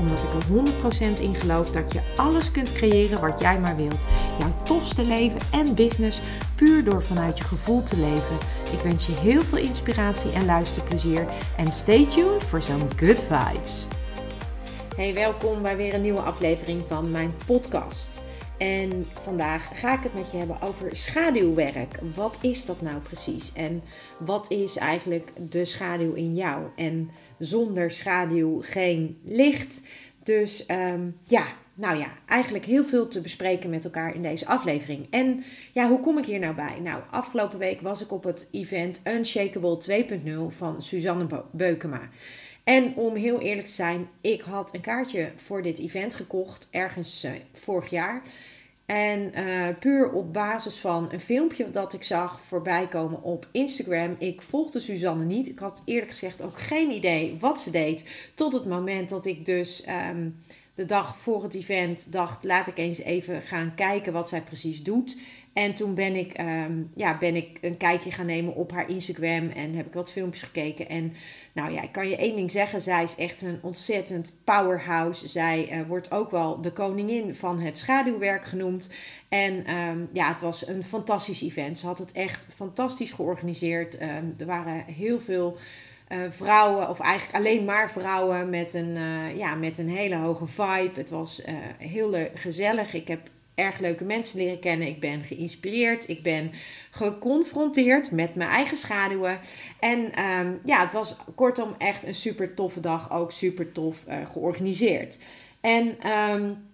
Omdat ik er 100% in geloof dat je alles kunt creëren wat jij maar wilt. Jouw tofste leven en business puur door vanuit je gevoel te leven. Ik wens je heel veel inspiratie en luisterplezier. En stay tuned voor zo'n good vibes. Hey, welkom bij weer een nieuwe aflevering van mijn podcast. En vandaag ga ik het met je hebben over schaduwwerk. Wat is dat nou precies? En wat is eigenlijk de schaduw in jou? En zonder schaduw geen licht. Dus um, ja, nou ja, eigenlijk heel veel te bespreken met elkaar in deze aflevering. En ja, hoe kom ik hier nou bij? Nou, afgelopen week was ik op het event Unshakable 2.0 van Suzanne Beukema. En om heel eerlijk te zijn, ik had een kaartje voor dit event gekocht, ergens uh, vorig jaar. En uh, puur op basis van een filmpje dat ik zag voorbij komen op Instagram. Ik volgde Suzanne niet. Ik had eerlijk gezegd ook geen idee wat ze deed. Tot het moment dat ik dus um, de dag voor het event dacht, laat ik eens even gaan kijken wat zij precies doet. En toen ben ik, um, ja, ben ik een kijkje gaan nemen op haar Instagram en heb ik wat filmpjes gekeken. En nou ja, ik kan je één ding zeggen, zij is echt een ontzettend powerhouse. Zij uh, wordt ook wel de koningin van het schaduwwerk genoemd. En um, ja, het was een fantastisch event. Ze had het echt fantastisch georganiseerd. Um, er waren heel veel uh, vrouwen, of eigenlijk alleen maar vrouwen met een, uh, ja, met een hele hoge vibe. Het was uh, heel gezellig. Ik heb erg leuke mensen leren kennen. Ik ben geïnspireerd. Ik ben geconfronteerd met mijn eigen schaduwen. En um, ja, het was kortom echt een super toffe dag. Ook super tof georganiseerd. En um,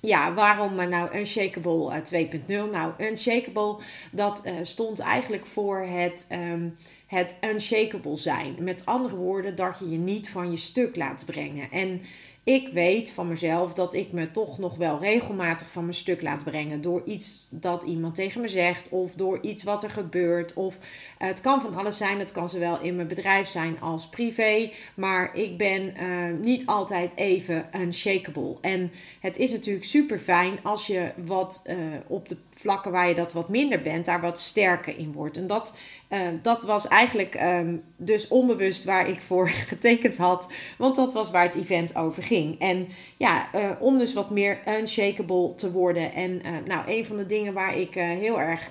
ja, waarom nou Unshakable 2.0? Nou, Unshakable, dat uh, stond eigenlijk voor het, um, het unshakable zijn. Met andere woorden, dat je je niet van je stuk laat brengen. En ik weet van mezelf dat ik me toch nog wel regelmatig van mijn stuk laat brengen. Door iets dat iemand tegen me zegt. Of door iets wat er gebeurt. Of uh, het kan van alles zijn. Het kan zowel in mijn bedrijf zijn als privé. Maar ik ben uh, niet altijd even unshakable. En het is natuurlijk super fijn als je wat uh, op de vlakken waar je dat wat minder bent, daar wat sterker in wordt. En dat, uh, dat was eigenlijk um, dus onbewust waar ik voor getekend had, want dat was waar het event over ging. En ja, uh, om dus wat meer unshakable te worden. En uh, nou, een van de dingen waar ik heel erg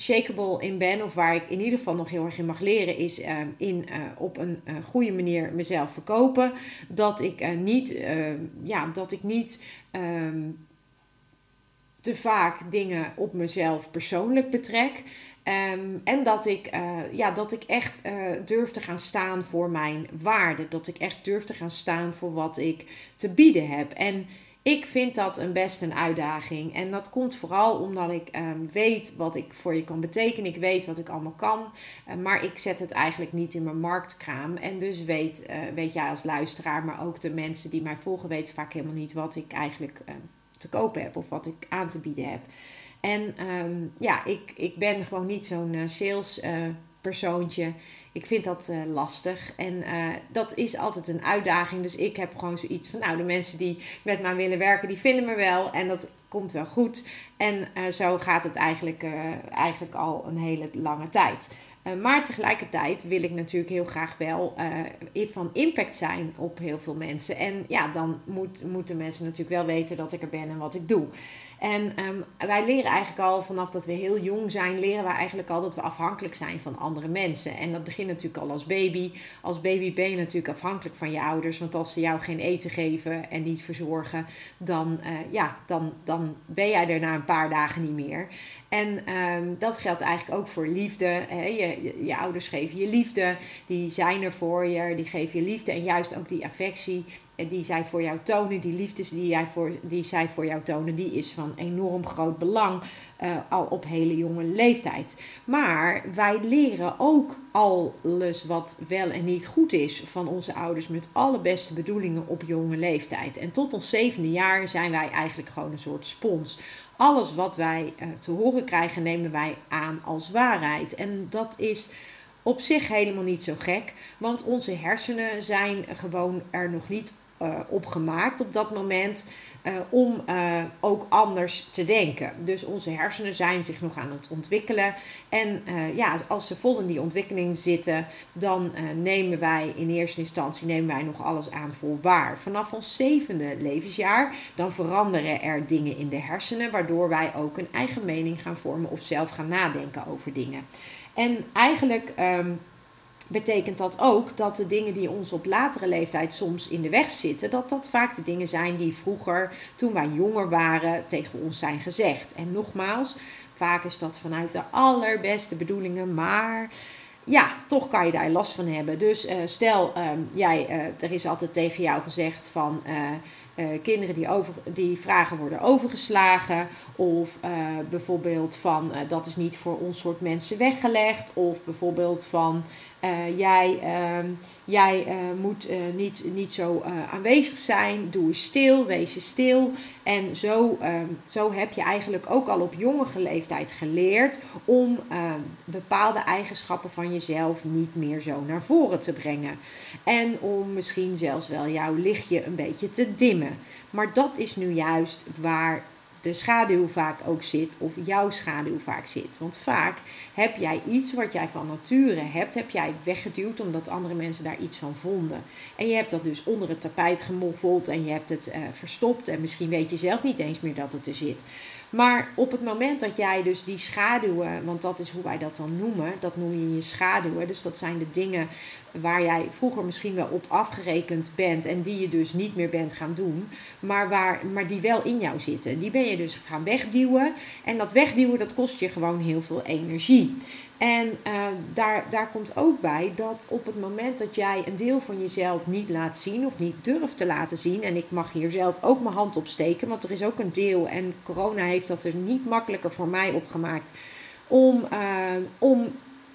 shakeable in ben, of waar ik in ieder geval nog heel erg in mag leren, is in, op een goede manier mezelf verkopen. Dat ik niet, ja, dat ik niet um, te vaak dingen op mezelf persoonlijk betrek. Um, en dat ik, uh, ja, dat ik echt uh, durf te gaan staan voor mijn waarde. Dat ik echt durf te gaan staan voor wat ik te bieden heb. En ik vind dat een best een uitdaging. En dat komt vooral omdat ik um, weet wat ik voor je kan betekenen. Ik weet wat ik allemaal kan. Uh, maar ik zet het eigenlijk niet in mijn marktkraam. En dus weet, weet jij als luisteraar, maar ook de mensen die mij volgen, weten vaak helemaal niet wat ik eigenlijk te kopen heb of wat ik aan te bieden heb. En um, ja, ik, ik ben gewoon niet zo'n uh, sales uh, persoontje. Ik vind dat uh, lastig en dat is altijd een uitdaging. Dus ik heb gewoon zoiets van, nou, de mensen die met mij willen werken, die vinden me wel en dat komt wel goed. En zo gaat het eigenlijk, eigenlijk al een hele lange tijd. Uh, maar tegelijkertijd wil ik natuurlijk heel graag wel uh, van impact zijn op heel veel mensen. En ja, dan moet, moeten mensen natuurlijk wel weten dat ik er ben en wat ik doe. En um, wij leren eigenlijk al vanaf dat we heel jong zijn, leren wij eigenlijk al dat we afhankelijk zijn van andere mensen. En dat begint natuurlijk al als baby. Als baby ben je natuurlijk afhankelijk van je ouders. Want als ze jou geen eten geven en niet verzorgen, dan, uh, ja, dan, dan ben jij er na een paar dagen niet meer. En um, dat geldt eigenlijk ook voor liefde. Hè? Je, je, je, ouders geven je liefde, die zijn er voor je, die geven je liefde en juist ook die affectie. Die zij voor jou tonen, die liefdes die, jij voor, die zij voor jou tonen, die is van enorm groot belang uh, al op hele jonge leeftijd. Maar wij leren ook alles wat wel en niet goed is van onze ouders met alle beste bedoelingen op jonge leeftijd. En tot ons zevende jaar zijn wij eigenlijk gewoon een soort spons. Alles wat wij uh, te horen krijgen, nemen wij aan als waarheid. En dat is op zich helemaal niet zo gek, want onze hersenen zijn gewoon er nog niet uh, opgemaakt op dat moment uh, om uh, ook anders te denken. Dus onze hersenen zijn zich nog aan het ontwikkelen. En ja, als ze vol in die ontwikkeling zitten, dan nemen wij in eerste instantie nemen wij nog alles aan voor waar. Vanaf ons zevende levensjaar, dan veranderen er dingen in de hersenen, waardoor wij ook een eigen mening gaan vormen of zelf gaan nadenken over dingen. En eigenlijk. Um, betekent dat ook dat de dingen die ons op latere leeftijd soms in de weg zitten, dat dat vaak de dingen zijn die vroeger, toen wij jonger waren, tegen ons zijn gezegd. En nogmaals, vaak is dat vanuit de allerbeste bedoelingen, maar ja, toch kan je daar last van hebben. Dus uh, stel, uh, jij, uh, er is altijd tegen jou gezegd van uh, kinderen die, over, die vragen worden overgeslagen. Of uh, bijvoorbeeld van uh, dat is niet voor ons soort mensen weggelegd. Of bijvoorbeeld van jij, ehm, jij moet niet, niet zo aanwezig zijn. Doe eens stil, wees eens stil. En zo, ehm, zo heb je eigenlijk ook al op jonge leeftijd geleerd om ehm, bepaalde eigenschappen van jezelf niet meer zo naar voren te brengen. En om misschien zelfs wel jouw lichtje een beetje te dimmen. Maar dat is nu juist waar de schaduw vaak ook zit, of jouw schaduw vaak zit. Want vaak heb jij iets wat jij van nature hebt, heb jij weggeduwd omdat andere mensen daar iets van vonden. En je hebt dat dus onder het tapijt gemoffeld en je hebt het uh, verstopt en misschien weet je zelf niet eens meer dat het er zit. Maar op het moment dat jij dus die schaduwen, want dat is hoe wij dat dan noemen, dat noem je je schaduwen. Dus dat zijn de dingen waar jij vroeger misschien wel op afgerekend bent en die je dus niet meer bent gaan doen, maar, waar, maar die wel in jou zitten. Die ben je dus gaan wegduwen. En dat wegduwen, dat kost je gewoon heel veel energie. En uh, daar, daar komt ook bij dat op het moment dat jij een deel van jezelf niet laat zien of niet durft te laten zien, en ik mag hier zelf ook mijn hand op steken, want er is ook een deel, en corona heeft dat er niet makkelijker voor mij opgemaakt, om, uh, om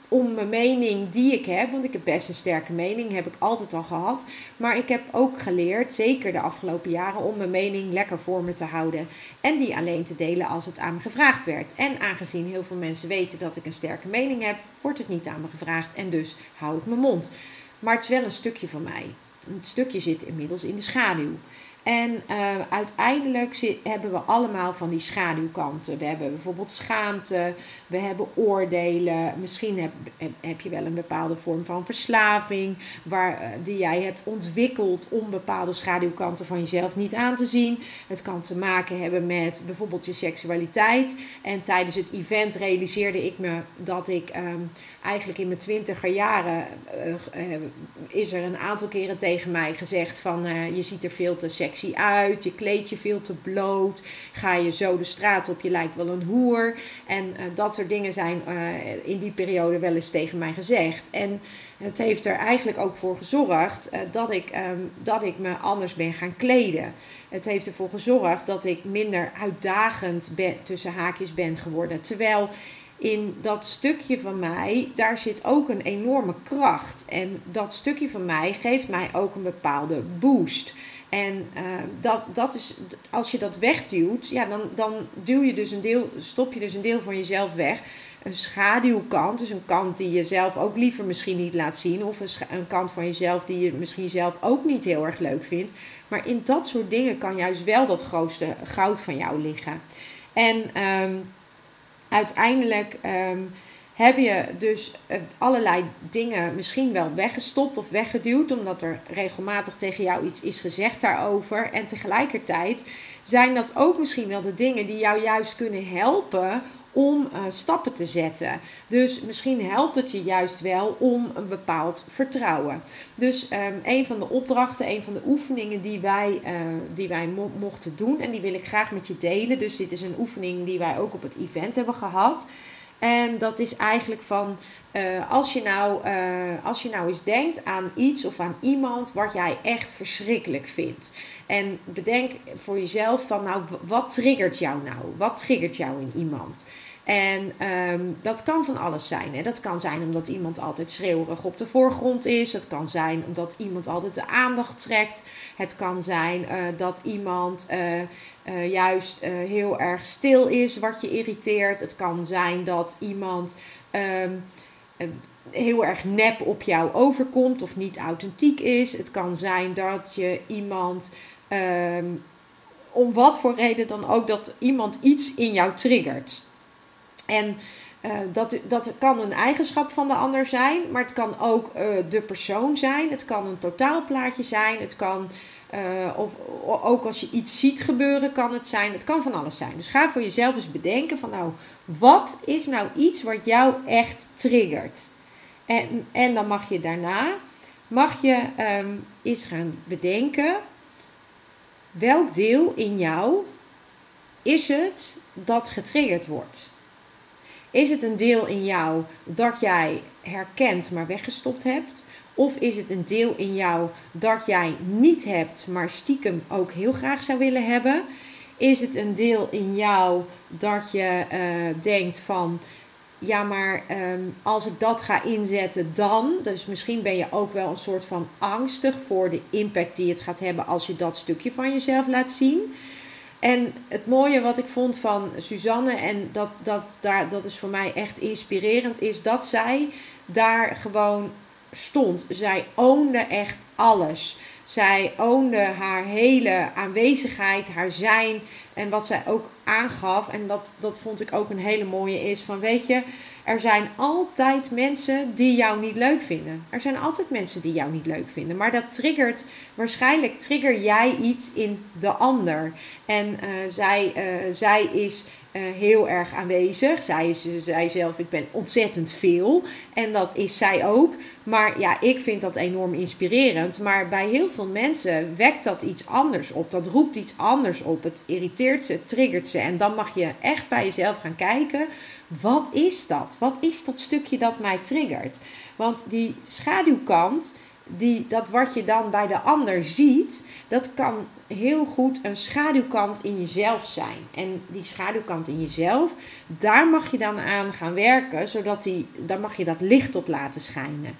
om mijn mening die ik heb, want ik heb best een sterke mening, heb ik altijd al gehad. Maar ik heb ook geleerd, zeker de afgelopen jaren, om mijn mening lekker voor me te houden. En die alleen te delen als het aan me gevraagd werd. En aangezien heel veel mensen weten dat ik een sterke mening heb, wordt het niet aan me gevraagd en dus hou ik mijn mond. Maar het is wel een stukje van mij. Een stukje zit inmiddels in de schaduw. En uh, uiteindelijk hebben we allemaal van die schaduwkanten. We hebben bijvoorbeeld schaamte, we hebben oordelen. Misschien heb, heb je wel een bepaalde vorm van verslaving waar, uh, die jij hebt ontwikkeld om bepaalde schaduwkanten van jezelf niet aan te zien. Het kan te maken hebben met bijvoorbeeld je seksualiteit. En tijdens het event realiseerde ik me dat ik um, eigenlijk in mijn twintiger jaren uh, is er een aantal keren tegen mij gezegd van je ziet er veel te sexy uit, je kleed je veel te bloot, ga je zo de straat op, je lijkt wel een hoer. En dat soort dingen zijn in die periode wel eens tegen mij gezegd. En het heeft er eigenlijk ook voor gezorgd dat, ik, um, dat ik me anders ben gaan kleden. Het heeft ervoor gezorgd dat ik minder uitdagend tussen haakjes ben geworden. Terwijl in dat stukje van mij, daar zit ook een enorme kracht. En dat stukje van mij geeft mij ook een bepaalde boost. En uh, dat, dat is, als je dat wegduwt, ja, dan, dan duw je dus een deel, stop je dus een deel van jezelf weg. Een schaduwkant, dus een kant die je zelf ook liever misschien niet laat zien. Of een, een kant van jezelf die je misschien zelf ook niet heel erg leuk vindt. Maar in dat soort dingen kan juist wel dat grootste goud van jou liggen. En um, uiteindelijk. Um, heb je dus eh, allerlei dingen misschien wel weggestopt of weggeduwd, omdat er regelmatig tegen jou iets is gezegd daarover. En tegelijkertijd zijn dat ook misschien wel de dingen die jou juist kunnen helpen om uh, stappen te zetten. Dus misschien helpt het je juist wel om een bepaald vertrouwen. Dus um, een van de opdrachten, een van de oefeningen die wij, uh, die wij mo mochten doen, en die wil ik graag met je delen. Dus dit is een oefening die wij ook op het event hebben gehad. En dat is eigenlijk van eh, als, je nou, als je nou eens denkt aan iets of aan iemand wat jij echt verschrikkelijk vindt. En bedenk voor jezelf van nou, wat triggert jou nou? Wat triggert jou in iemand? En ehm, dat kan van alles zijn. Hè. Dat kan zijn omdat iemand altijd schreeuwerig op de voorgrond is. Het kan zijn omdat iemand altijd de aandacht trekt. Het kan zijn uh, dat iemand uh, juist heel erg stil is, wat je irriteert. Het kan zijn dat iemand. Um, heel erg nep op jou overkomt of niet authentiek is. Het kan zijn dat je iemand, um, om wat voor reden dan ook, dat iemand iets in jou triggert. En uh, dat, dat kan een eigenschap van de ander zijn, maar het kan ook uh, de persoon zijn. Het kan een totaalplaatje zijn. Het kan, uh, of ook als je iets ziet gebeuren, kan het zijn. Het kan van alles zijn. Dus ga voor jezelf eens bedenken van nou, wat is nou iets wat jou echt triggert? En, en dan mag je daarna, mag je um, eens gaan bedenken, welk deel in jou is het dat getriggerd wordt? Is het een deel in jou dat jij herkent, maar weggestopt hebt? Of is het een deel in jou dat jij niet hebt, maar stiekem ook heel graag zou willen hebben? Is het een deel in jou dat je uh, denkt van, ja, maar um, als ik dat ga inzetten, dan. Dus misschien ben je ook wel een soort van angstig voor de impact die het gaat hebben als je dat stukje van jezelf laat zien. En het mooie wat ik vond van Suzanne, en dat, dat, daar, dat is voor mij echt inspirerend, is dat zij daar gewoon stond. Zij oonde echt alles. Zij oonde haar hele aanwezigheid, haar zijn en wat zij ook aangaf. En dat, dat vond ik ook een hele mooie is van weet je, er zijn altijd mensen die jou niet leuk vinden. Er zijn altijd mensen die jou niet leuk vinden. Maar dat triggert, waarschijnlijk trigger jij iets in de ander. En uh, zij, uh, zij is uh, heel erg aanwezig. Zij zei zelf, ik ben ontzettend veel. En dat is zij ook. Maar ja, ik vind dat enorm inspirerend. Maar bij heel veel mensen wekt dat iets anders op. Dat roept iets anders op. Het irriteert ze, triggert ze. En dan mag je echt bij jezelf gaan kijken. Wat is dat? Wat is dat stukje dat mij triggert? Want die schaduwkant die, dat wat je dan bij de ander ziet, dat kan heel goed een schaduwkant in jezelf zijn. En die schaduwkant in jezelf, daar mag je dan aan gaan werken, zodat die, daar mag je dat licht op laten schijnen.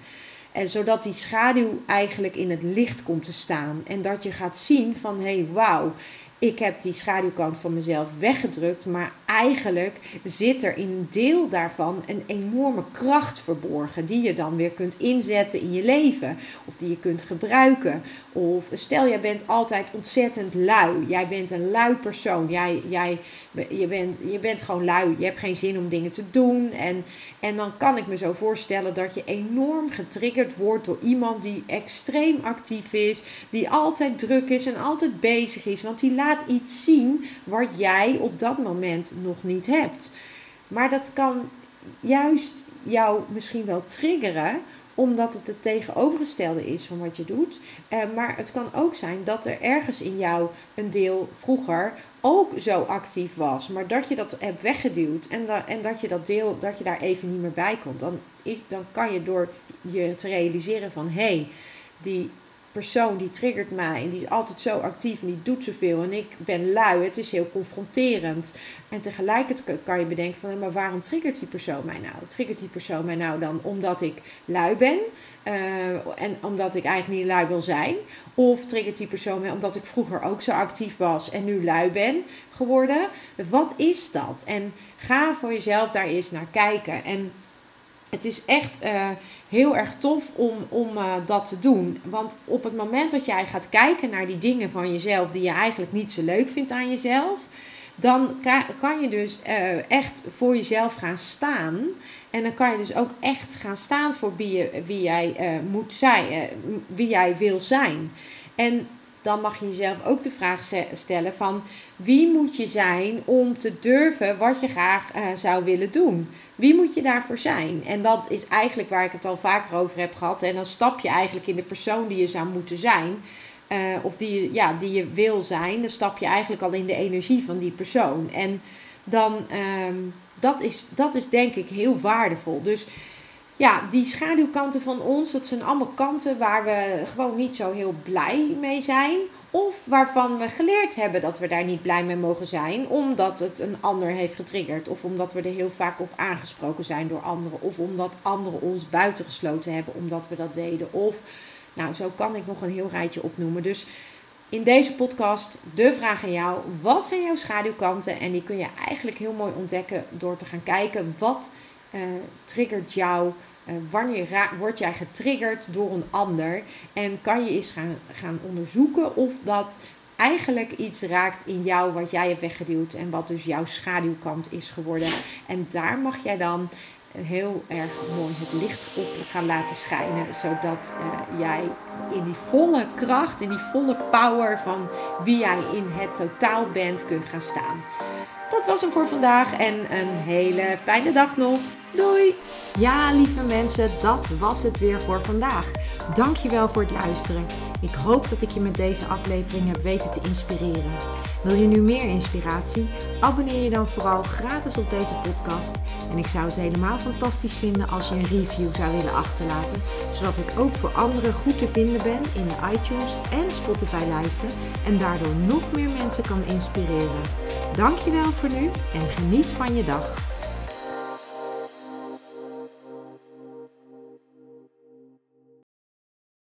En zodat die schaduw eigenlijk in het licht komt te staan. En dat je gaat zien van hé, hey, wauw, ik heb die schaduwkant van mezelf weggedrukt, maar eigenlijk zit er in een deel daarvan een enorme kracht verborgen die je dan weer kunt inzetten in je leven of die je kunt gebruiken. Of stel jij bent altijd ontzettend lui, jij bent een lui persoon, jij, jij, je, bent, je bent gewoon lui, je hebt geen zin om dingen te doen. En, en dan kan ik me zo voorstellen dat je enorm getriggerd wordt door iemand die extreem actief is, die altijd druk is en altijd bezig is, want die laat iets zien wat jij op dat moment nog niet hebt. Maar dat kan juist jou misschien wel triggeren omdat het het tegenovergestelde is van wat je doet. Eh, maar het kan ook zijn dat er ergens in jou een deel vroeger ook zo actief was, maar dat je dat hebt weggeduwd en, da en dat je dat deel, dat je daar even niet meer bij komt. Dan, is, dan kan je door je te realiseren van hé, hey, die persoon die triggert mij en die is altijd zo actief en die doet zoveel en ik ben lui. Het is heel confronterend. En tegelijkertijd kan je bedenken van, maar waarom triggert die persoon mij nou? Triggert die persoon mij nou dan omdat ik lui ben uh, en omdat ik eigenlijk niet lui wil zijn? Of triggert die persoon mij omdat ik vroeger ook zo actief was en nu lui ben geworden? Wat is dat? En ga voor jezelf daar eens naar kijken. En het is echt uh, heel erg tof om, om uh, dat te doen. Want op het moment dat jij gaat kijken naar die dingen van jezelf die je eigenlijk niet zo leuk vindt aan jezelf, dan kan je dus uh, echt voor jezelf gaan staan. En dan kan je dus ook echt gaan staan voor wie, je, wie jij moet zijn, wie jij wil zijn. En dan mag je jezelf ook de vraag stellen van wie moet je zijn om te durven wat je graag uh, zou willen doen? Wie moet je daarvoor zijn? En dat is eigenlijk waar ik het al vaker over heb gehad. En dan stap je eigenlijk in de persoon die je zou moeten zijn. Uh, of die je, ja, die je wil zijn. Dan stap je eigenlijk al in de energie van die persoon. En dan, um, dat is, dat is denk ik heel waardevol. Dus ja, die schaduwkanten van ons, dat zijn allemaal kanten waar we gewoon niet zo heel blij mee zijn. Of waarvan we geleerd hebben dat we daar niet blij mee mogen zijn, omdat het een ander heeft getriggerd. Of omdat we er heel vaak op aangesproken zijn door anderen. Of omdat anderen ons buitengesloten hebben omdat we dat deden. Of, nou, zo kan ik nog een heel rijtje opnoemen. Dus in deze podcast de vraag aan jou: wat zijn jouw schaduwkanten? En die kun je eigenlijk heel mooi ontdekken door te gaan kijken wat uh, triggert jou. Uh, wanneer word jij getriggerd door een ander? En kan je eens gaan, gaan onderzoeken of dat eigenlijk iets raakt in jou wat jij hebt weggeduwd en wat dus jouw schaduwkant is geworden. En daar mag jij dan heel erg mooi het licht op gaan laten schijnen. Zodat uh, jij in die volle kracht, in die volle power van wie jij in het totaal bent, kunt gaan staan. Dat was hem voor vandaag en een hele fijne dag nog. Doei! Ja, lieve mensen, dat was het weer voor vandaag. Dankjewel voor het luisteren. Ik hoop dat ik je met deze aflevering heb weten te inspireren. Wil je nu meer inspiratie? Abonneer je dan vooral gratis op deze podcast. En ik zou het helemaal fantastisch vinden als je een review zou willen achterlaten, zodat ik ook voor anderen goed te vinden ben in de iTunes en Spotify lijsten en daardoor nog meer mensen kan inspireren. Dankjewel voor nu en geniet van je dag.